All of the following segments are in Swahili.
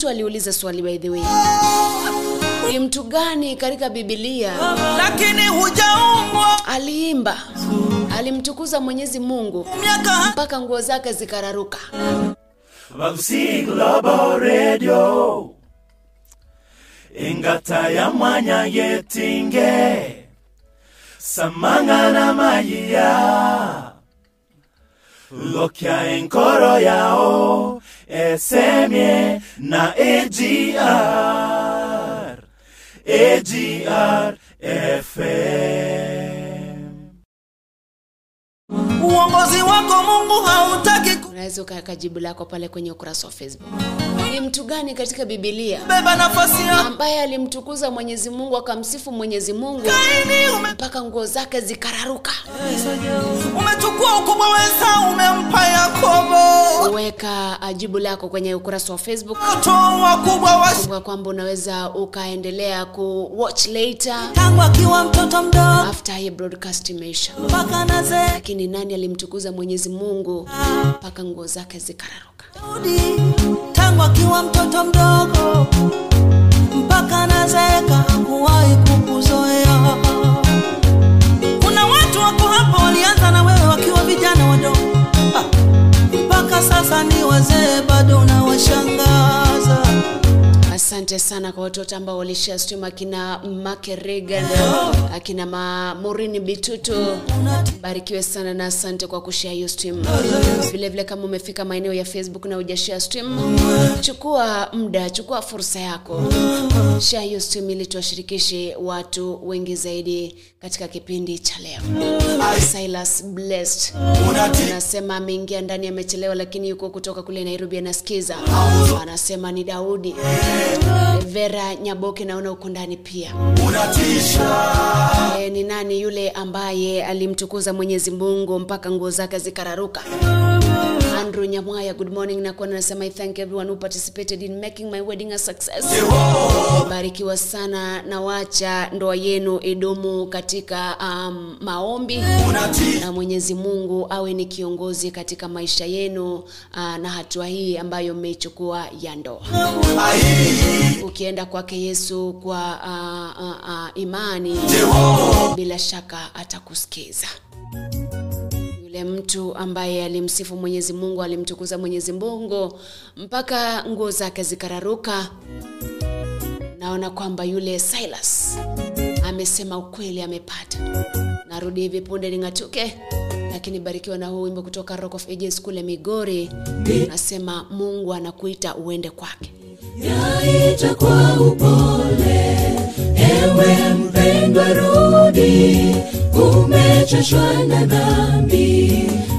mtu aliuliza swali by the way. Ni mtu gani katika bibilia lakini hujaumbwa. aliimba alimtukuza mwenyezi mungu mpaka nguo zake zikararuka? Radio. Ingata ya mwanya yetinge Samangana mayiya Lokya enkoro yao Esemye na AGR AGR FM uongozi wako mungu hautaki unaweza ukaweka jibu lako pale kwenye ukurasa wa facebook ni mtu gani katika ya ambaye alimtukuza mwenyezi mungu akamsifu mwenyezi mungu. Ume, mpaka nguo zake zikararuka. Umechukua ukubwa weza umempa yakobo. Weka uh, jibu lako kwenye ukurasa wa facebook. Kumbuka kwamba unaweza ukaendelea ku watch later. Tangu akiwa mtoto mdogo. After hii broadcast imeisha lakini nani alimtukuza mwenyezi mungu? Mpaka nguo zake zikararuka tangu akiwa mtoto mdogo mpaka nazeeka hakuwahi kukuzoea. Kuna watu wako hapa walianza na wewe wakiwa vijana wadogo mpaka sasa ni wazee, bado unawashangaza. Asante sana kwa watoto ambao walishare stream akina Makeregan, akina ma morini bituto barikiwe sana na asante kwa kushare hiyo stream. Vile kama umefika maeneo ya facebook na hujashare stream chukua muda chukua fursa yako. Share hiyo stream ili tuwashirikishe watu wengi zaidi katika kipindi cha leo. Silas blessed anasema ameingia ndani amechelewa lakini yuko kutoka kule nairobi anasikiza. Anasema ni daudi vera nyaboke naona uko ndani pia. E, ni nani yule ambaye alimtukuza mwenyezi mungu mpaka nguo zake zikararuka andrew nyamwaya good morning nakuwa nasema i thank everyone who participated in making my wedding a success. Barikiwa sana na wacha ndoa yenu idumu katika um, maombi. Na mwenyezi mungu awe ni kiongozi katika maisha yenu uh, na hatua hii ambayo mmeichukua ya ndoa. Ukienda kwake yesu kwa uh, uh, uh, imani bila shaka atakusikiza yule mtu ambaye alimsifu mwenyezi mungu alimtukuza mwenyezi mungu mpaka nguo zake zikararuka. Naona kwamba yule silas amesema ukweli amepata. Narudi hivi punde ning'atuke lakini barikiwa na huu wimbo kutoka rock of ages kule migori. Nasema mungu anakuita uende kwake yaita kwa upole. Ewe mpendwa rudi. Umechoshwa na dhambi.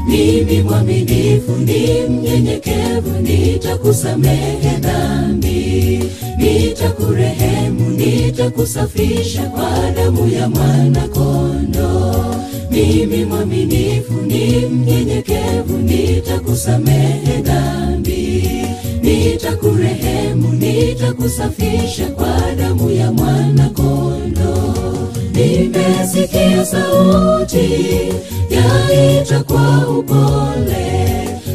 Mimi mwaminifu ni mnyenyekevu nitakusamehe dhambi. Nitakurehemu nitakusafisha kwa damu ya mwana kondo mimi mwaminifu ni mnyenyekevu nitakusamehe dhambi nitakurehemu nitakusafisha kwa damu ya mwana kondo nimesikia sauti yaita kwa upole.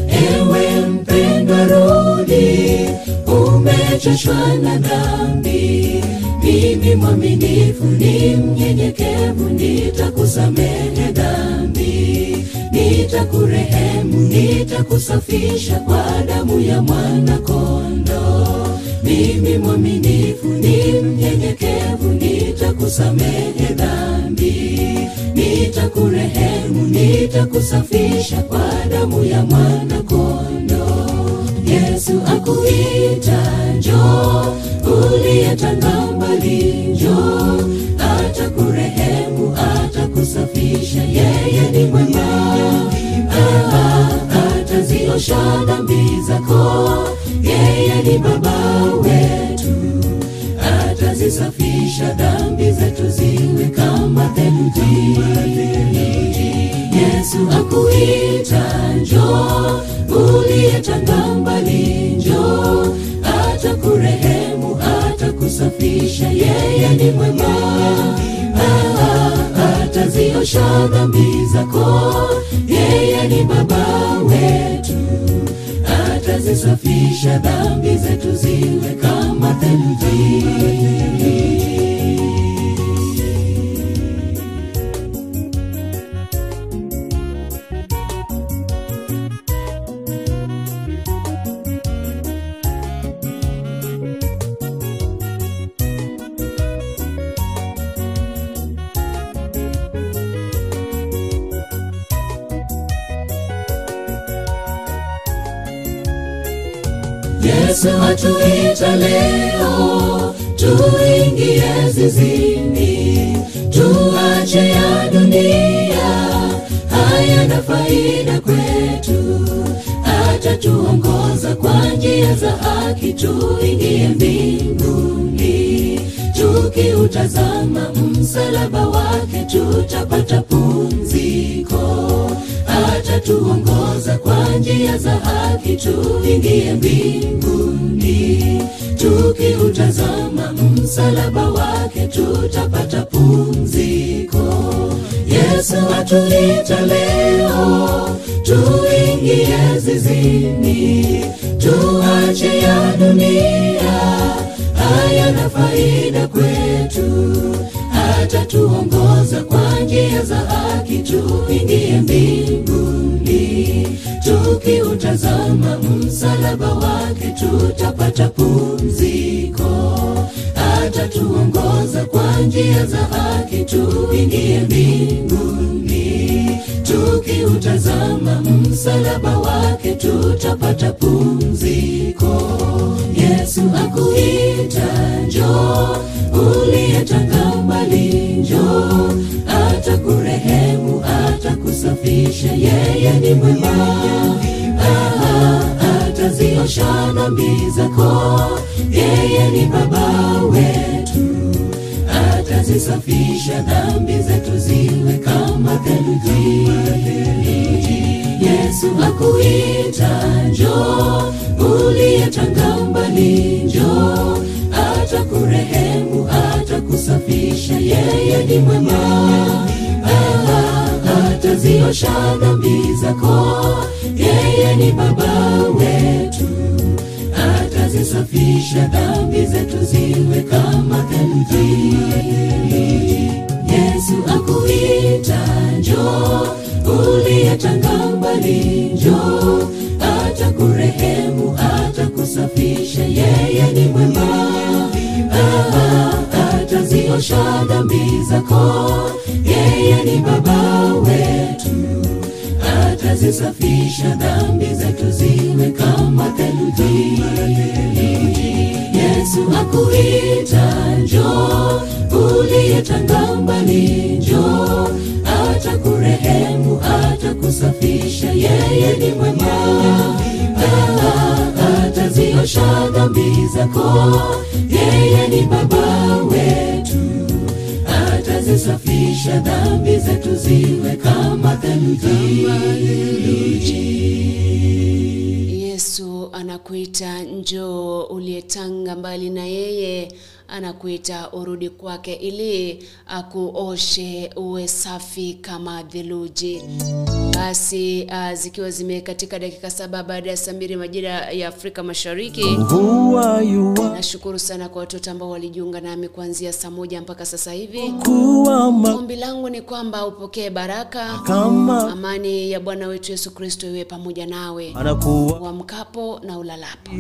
Ewe mpendwa rudi umechoshwa na dhambi. Mimi mwaminifu ni mnyenyekevu nitakusamehe nitakurehemu nitakusafisha kwa damu ya mwana kondo mimi mwaminifu ni mnyenyekevu nitakusamehe dhambi. Nitakurehemu nitakusafisha kwa damu ya mwana kondo yesu akuita njoo, uliyetanga mbali njoo, atakurehemu atakusafisha. Yeye ni mwema. Ataziosha dhambi zako. Yeye ni baba wetu. Atazisafisha dhambi zetu ziwe kama theluji. Yesu akuita njo uliyetanga mbali njo atakurehemu atakusafisha. Yeye ni mwema ataziosha dhambi zako. Yeye ni baba wetu atazisafisha dhambi zetu ziwe kama theluji Yesu atuita leo tuingie zizini, tuache ya dunia, hayana faida kwetu. Atatuongoza kwa njia za haki, tuingie mbinguni. Tukiutazama msalaba wake, tutapata pumziko atatuongoza kwa njia za haki, tuingie mbinguni. Tukiutazama msalaba wake, tutapata pumziko. Yesu atulita leo, tuingie zizini, tuache ya dunia, hayana faida kwetu atatuongoza kwa njia za haki, tuingie mbinguni. Tukiutazama msalaba wake, tutapata pumziko. Atatuongoza kwa njia za haki, tuingie mbinguni. Tukiutazama msalaba wake, tutapata pumziko. Yesu akuita, njo uliyetanga mbali, njo atakurehemu, atakusafisha, yeye ni mwema. Ataziosha dhambi zako, yeye ni baba wetu, atazisafisha dhambi zetu ziwe kama theluji. Yesu akuita, njoo uliyetanga mbali, njoo atakurehemu, atakusafisha, yeye ni mwema. Ataziosha dhambi zako, yeye ni baba wetu, atazisafisha dhambi zetu ziwe kama theluji. Yesu akuita, njoo uliyetanga mbali, njoo atakurehemu, atakusafisha, yeye ni mwema. Ataziosha dhambi zako, yeye ni baba wetu, atazisafisha dhambi zetu ziwe kama theluji. Yesu akuita, njoo uliyetangambani njoo atakurehemu, atakusafisha, yeye ni mwema. Ataziosha dhambi zako, yeye ni baba wetu, atazisafisha dhambi zetu ziwe kama theluji. Yesu anakuita njoo, uliyetanga mbali na yeye anakuita urudi kwake ili akuoshe uwe safi kama theluji. Basi uh, zikiwa zimekatika dakika saba baada ya saa mbili majira ya Afrika Mashariki, nashukuru sana kwa watoto ambao walijiunga nami kuanzia saa moja mpaka sasa hivi. Ombi langu ni kwamba upokee baraka, kama amani ya Bwana wetu Yesu Kristo iwe pamoja nawe uamkapo na ulalapo.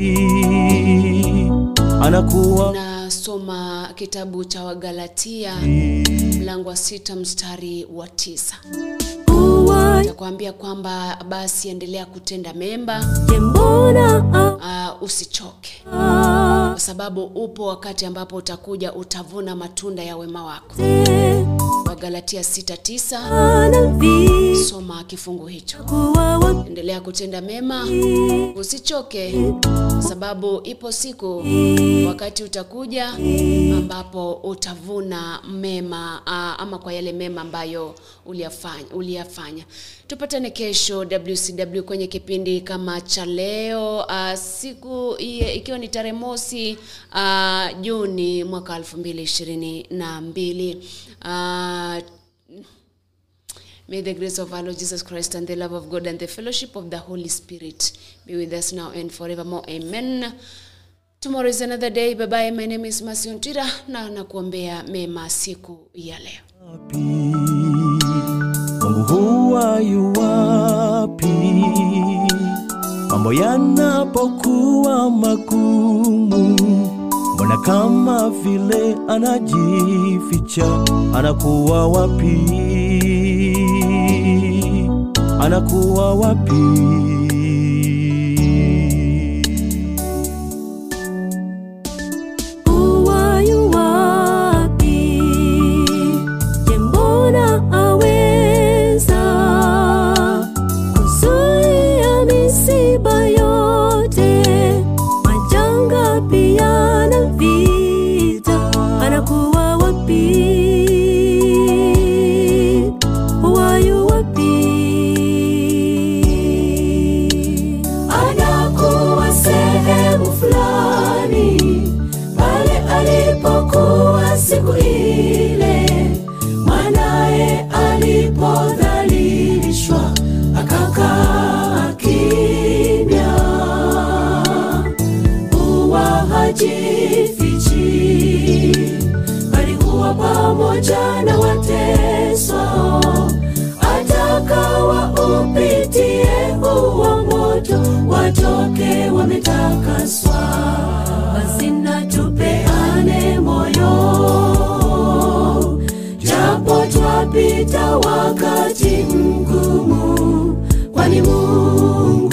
Anakuwa Nasoma kitabu cha Wagalatia mlango wa sita mstari wa tisa. Takwambia kwamba basi endelea kutenda mema, uh, usichoke, kwa sababu upo wakati ambapo utakuja utavuna matunda ya wema wako. Wagalatia 6:9 soma kifungu hicho. Endelea kutenda mema, usichoke, kwa sababu ipo siku wakati utakuja ambapo utavuna mema ama kwa yale mema ambayo uliyafanya, uliyafanya. Tupatane kesho WCW kwenye kipindi kama cha leo uh, siku ikiwa ni tarehe mosi uh, Juni mwaka elfu mbili ishirini na mbili uh, May the grace of our Lord Jesus Christ and the love of God and the fellowship of the Holy Spirit be with us now and forevermore. Amen. Tomorrow is another day. babaye bye. My name is Masion na nakuombea mema siku ya leo. Happy utakuwa yu wapi? Mambo yanapokuwa magumu, mbona kama vile anajificha? Anakuwa wapi? Anakuwa wapi? wakati mgumu, kwani Mungu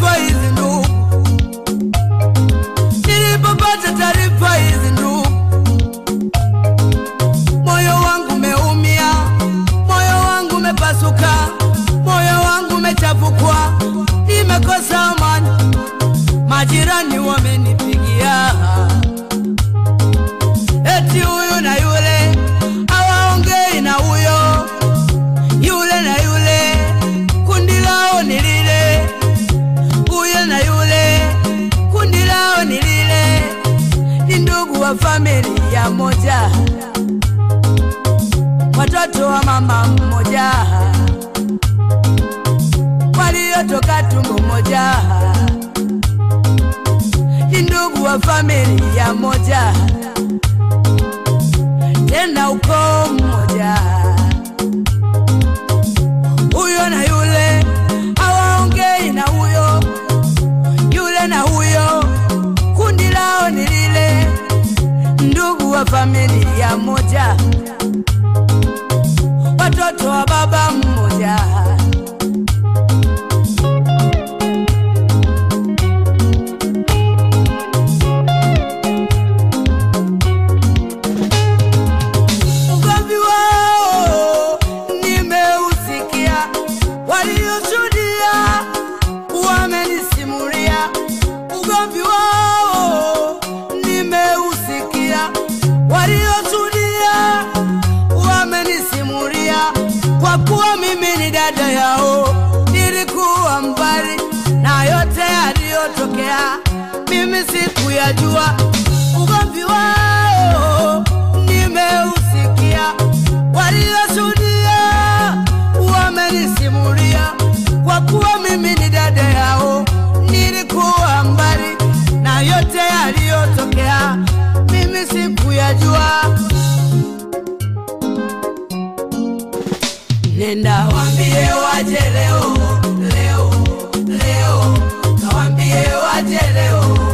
Why yaliyotokea mimi sikuyajua. Ugomvi wao nimeusikia. Waliyoshuhudia wamenisimulia. Kwa kuwa mimi ni dada yao nilikuwa mbali na yote yaliyotokea. Mimi sikuyajua. Nenda wambie waje ayé wa jèrè.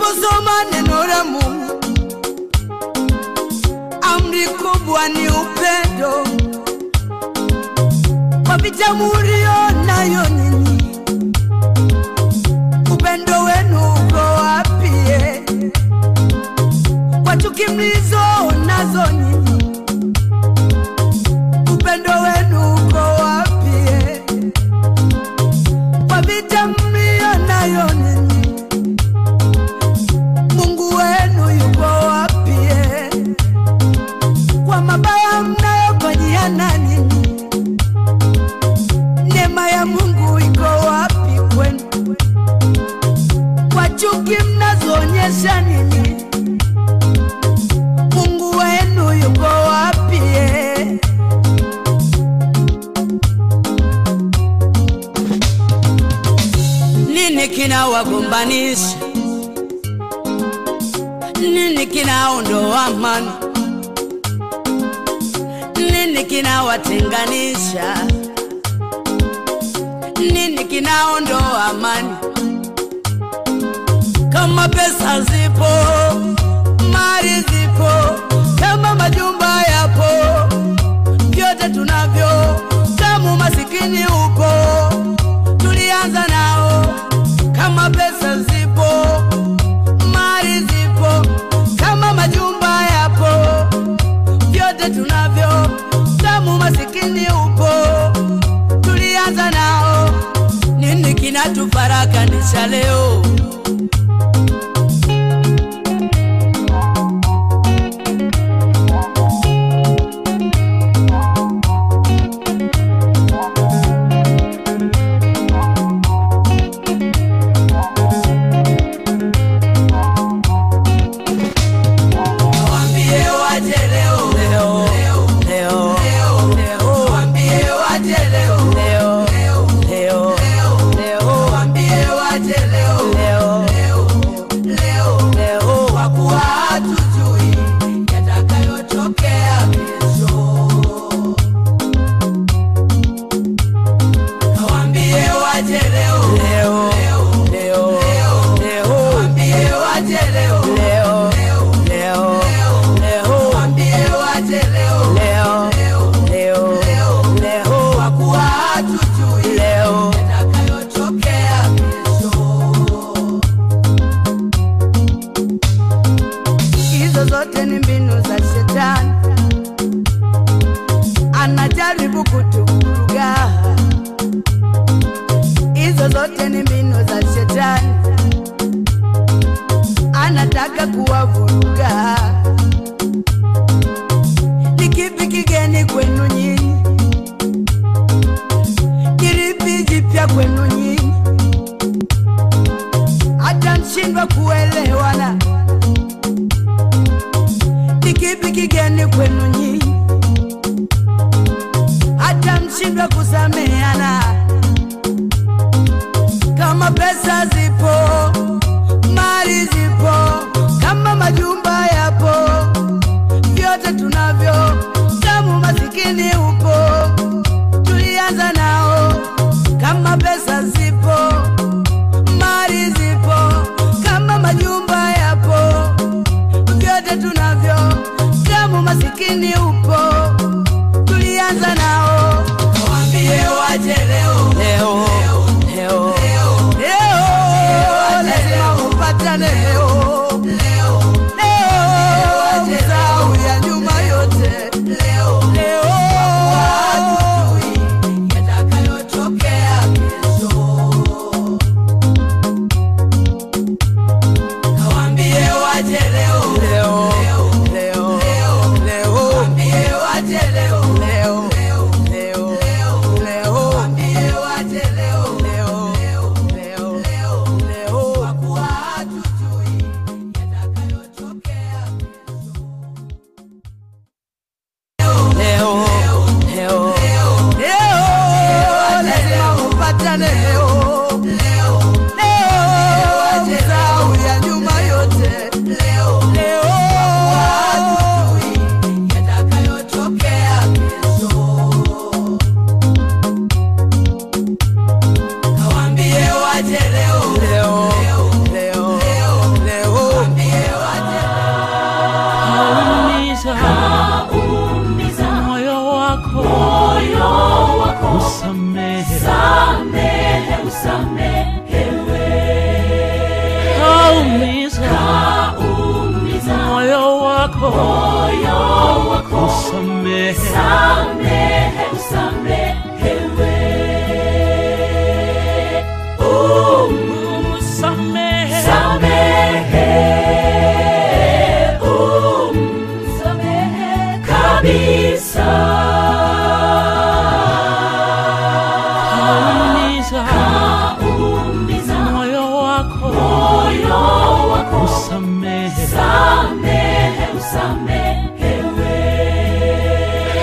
unaposoma neno la Mungu, amri kubwa ni upendo. Kwa vitabu ulionayo nyinyi.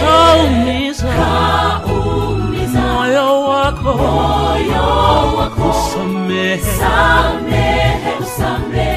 Kaumiza moyo wako. usamehe. Kaumiza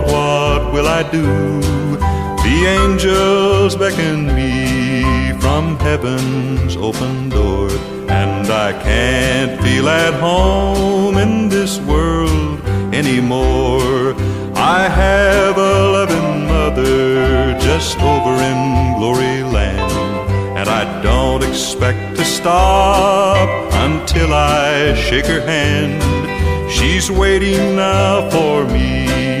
will I do? The angels beckon me from heaven's open door, and I can't feel at home in this world anymore. I have a loving mother just over in glory land, and I don't expect to stop until I shake her hand. She's waiting now for me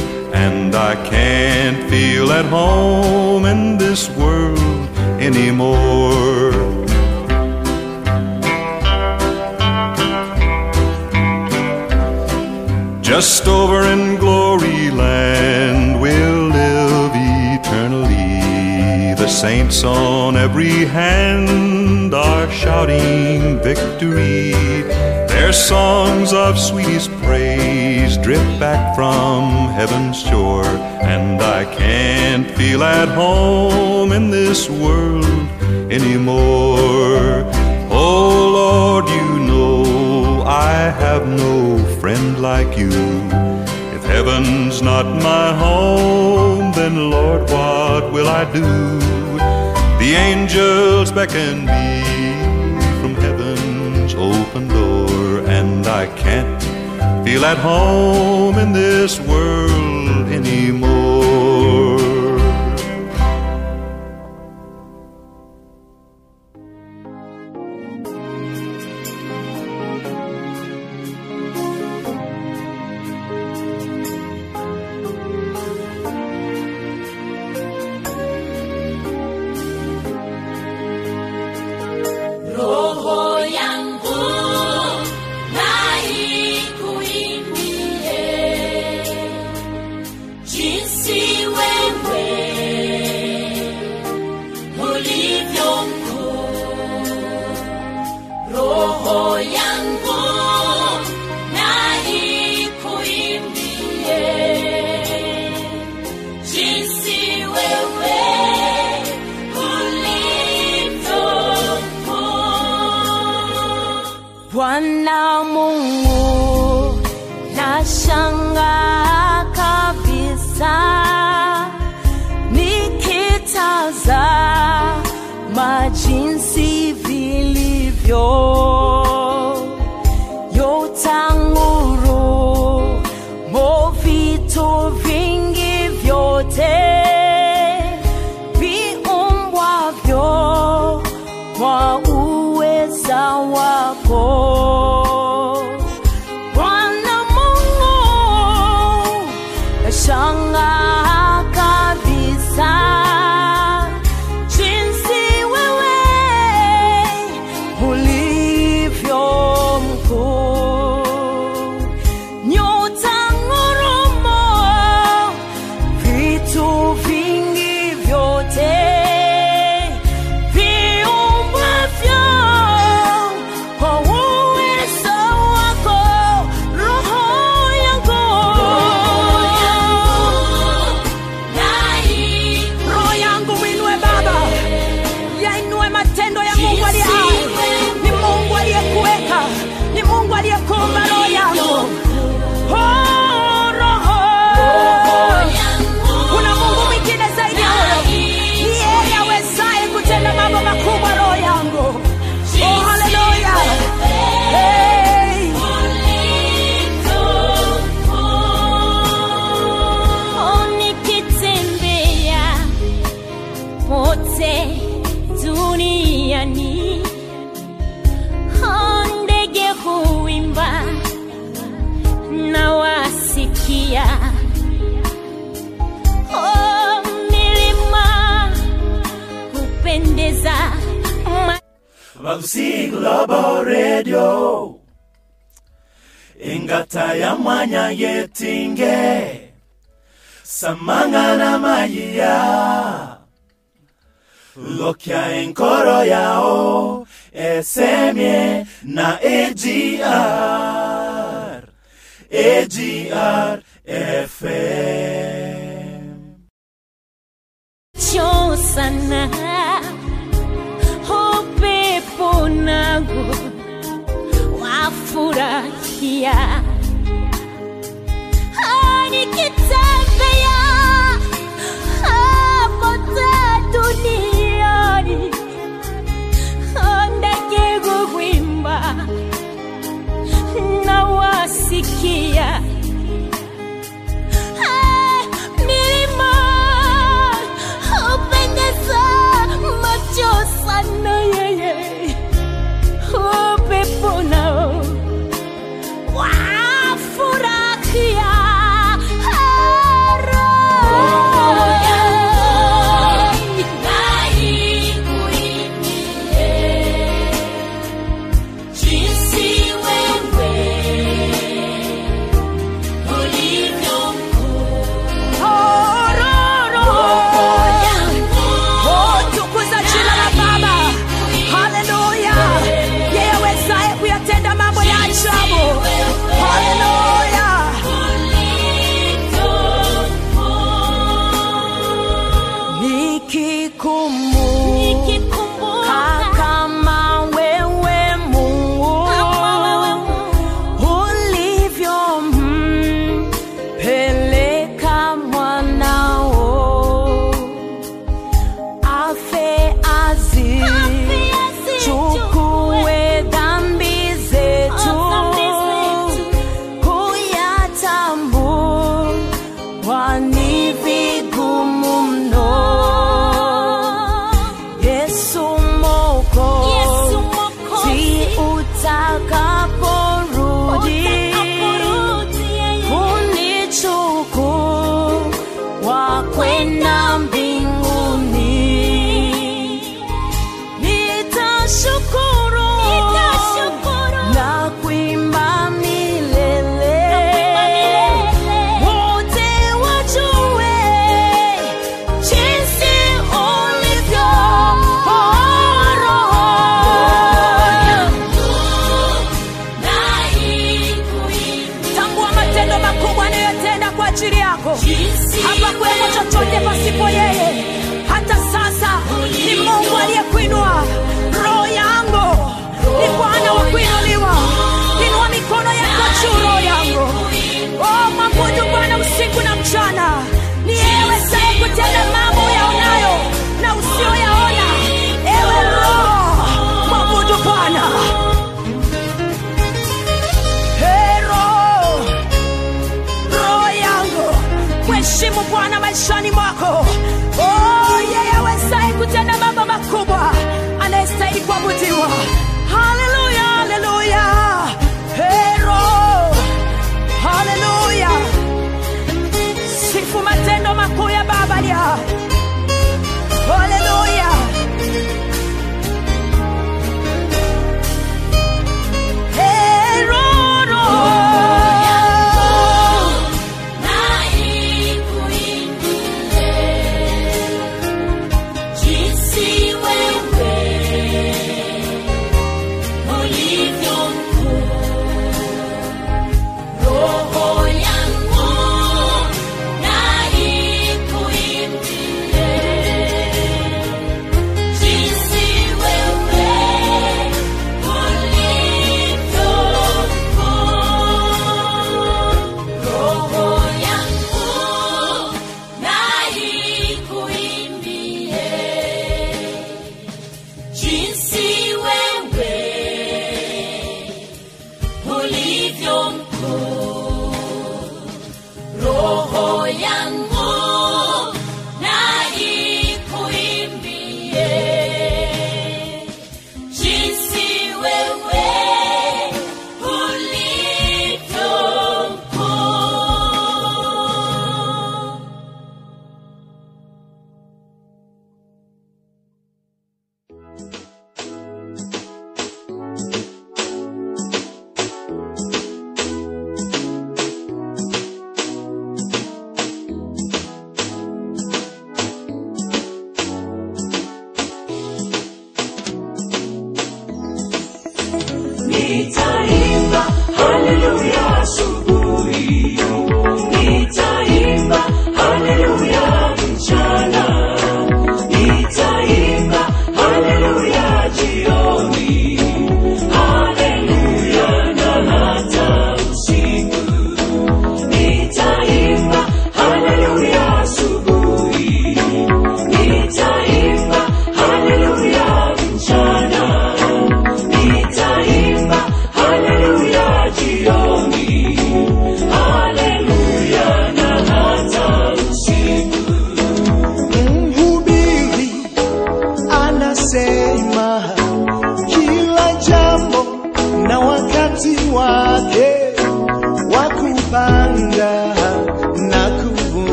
and I can't feel at home in this world anymore. Just over in glory land we'll live eternally. The saints on every hand are shouting victory. Their songs of sweetest praise drift back from heaven's shore, and I can't feel at home in this world anymore. Oh Lord, you know I have no friend like you. If heaven's not my home, then Lord, what will I do? The angels beckon me from heaven's open door, and I can't feel at home in this world Turkiye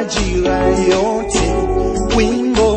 majira yote wimbo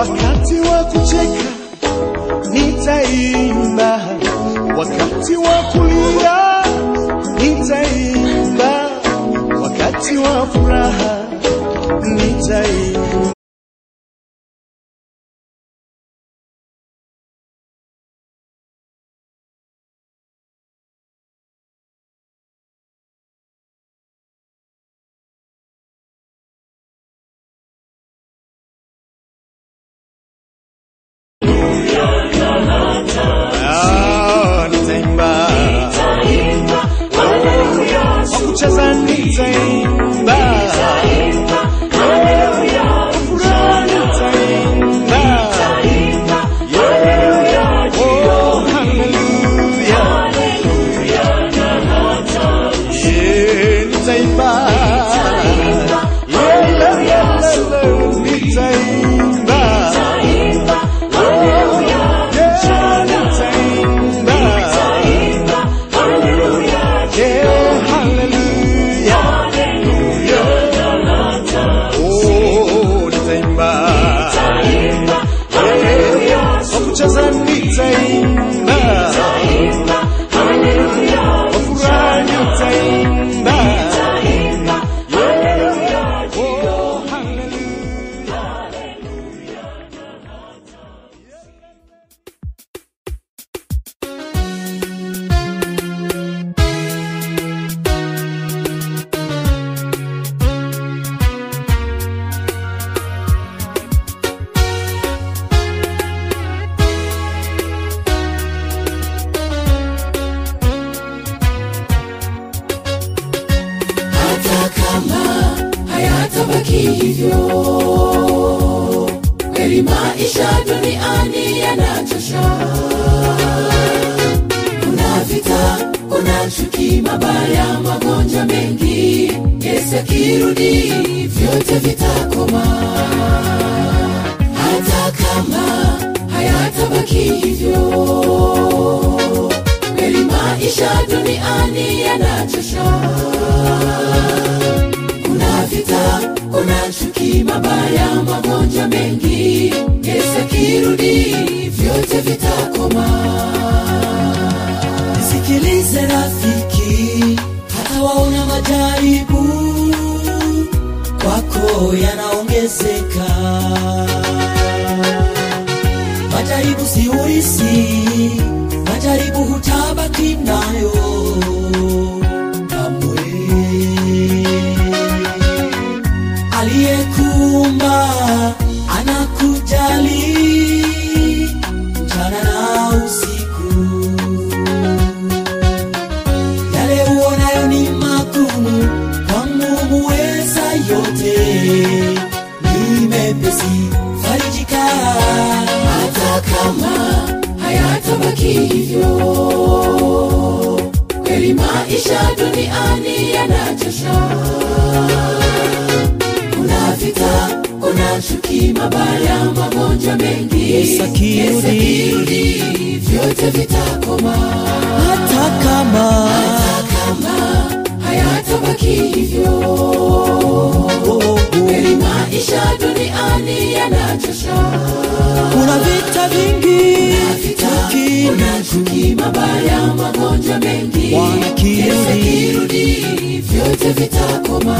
Wakati wa kucheka nitaimba, wakati wa kulia nitaimba, wakati wa furaha nitaimba. Kweli maisha duniani yanachosha, kuna vita, kuna chuki, mabaya, magonjwa mengi. Yesu akirudi vyote vitakoma, hata kama hayatabaki hivyo. Kweli maisha duniani yanachosha vita kuna chuki mabaya magonjwa mengi. Yesu akirudi vyote vitakoma. Nisikilize rafiki hata waona majaribu kwako yanaongezeka. Majaribu si urisi majaribu hutabaki yanachosha kuna vita kuna chuki mabaya magonjwa mengi. Yesu akirudi. Vyote vitakoma. Hata kama kama hayatabaki hivyo. Kweli maisha duniani yanachosha. Kuna vita vingi. Kuna chuki. mabaya magonjwa mengi. Yesu akirudi, vyote vitakoma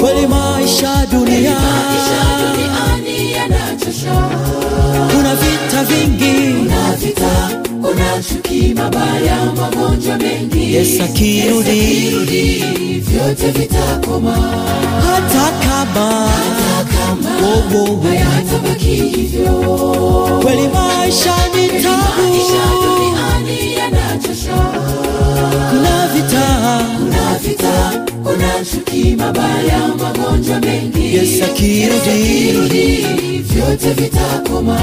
kweli maisha dunia. Duniani yanachosha. Kuna vita vingi. Kuna vita kuna chuki mabaya magonjwa mengi. Yesu akirudi. vyote vitakoma. Hata kama hayatabaki hivyo. Kweli maisha ni tabu. yanachosha kuna vita. Kuna vita kuna chuki mabaya magonjwa mengi. Yesu akirudi. vyote vitakoma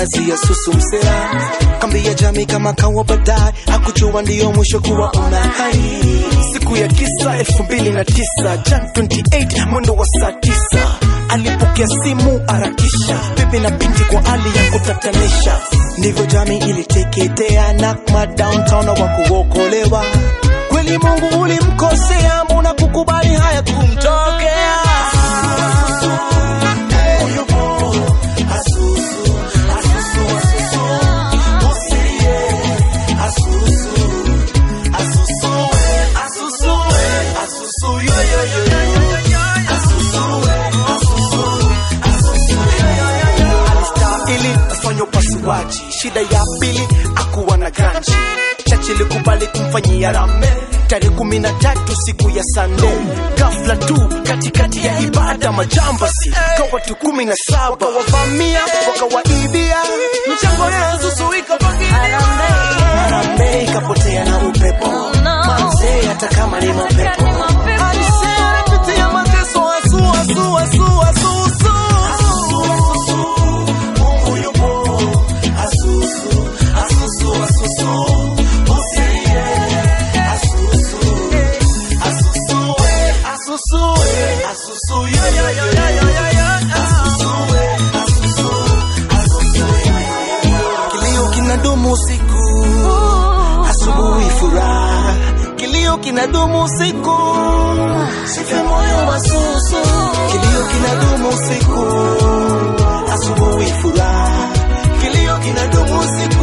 kazi ya susu msela, kambi ya kama kawa, baadaye hakujua ndiyo mwisho kuwa una hai. Siku ya kisa elfu mbili na tisa Jan 28 mwendo wa saa tisa alipokea simu arakisha bibi na binti kwa hali ya kutatanisha. Ndivyo jami iliteketea na madowntown wa kuokolewa. Kweli Mungu ulimkosea, mbona kukubali haya kumtokea? nilikubali kumfanyia rame. Tarehe kumi na tatu siku ya Sunday. gafla tu katikati ya ibada majambasi kwa watu kumi na saba. Wakawavamia wakawaibia. Mchango ya zusu ikapakilia, harambee ikapotea na upepo. Manzee, hata kama ni mapepo. kinadumu usiku, sife moyo wa susu, kilio kinadumu usiku, asubuhi furaha, kilio kinadumu usiku.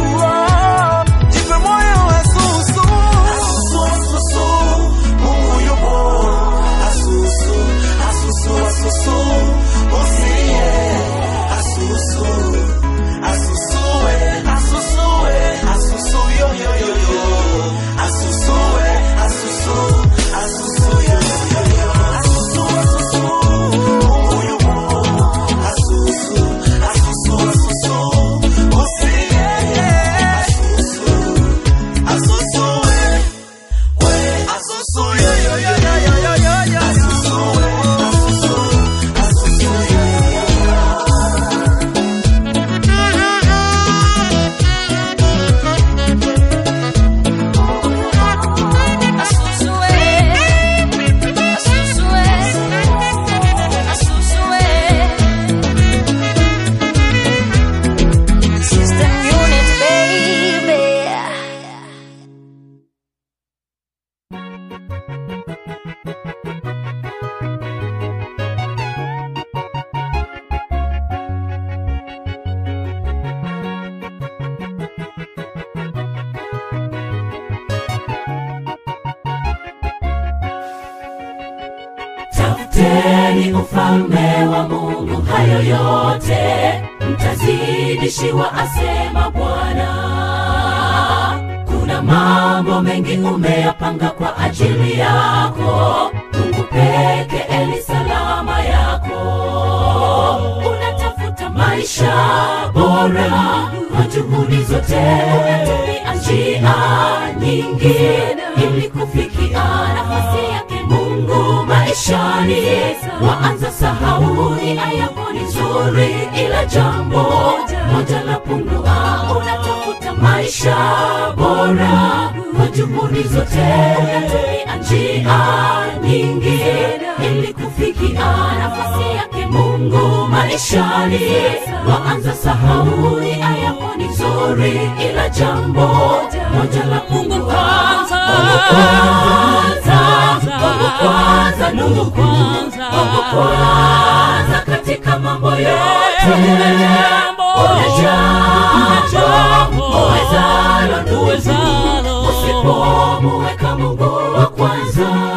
maishani, waanza sahauli ayapo ni zuri, ila jambo moja la kumbuka kwanza, Mungu kwanza, Mungu kwanza, katika mambo yote. Ona jambo usipomuweka Mungu wa kwanza.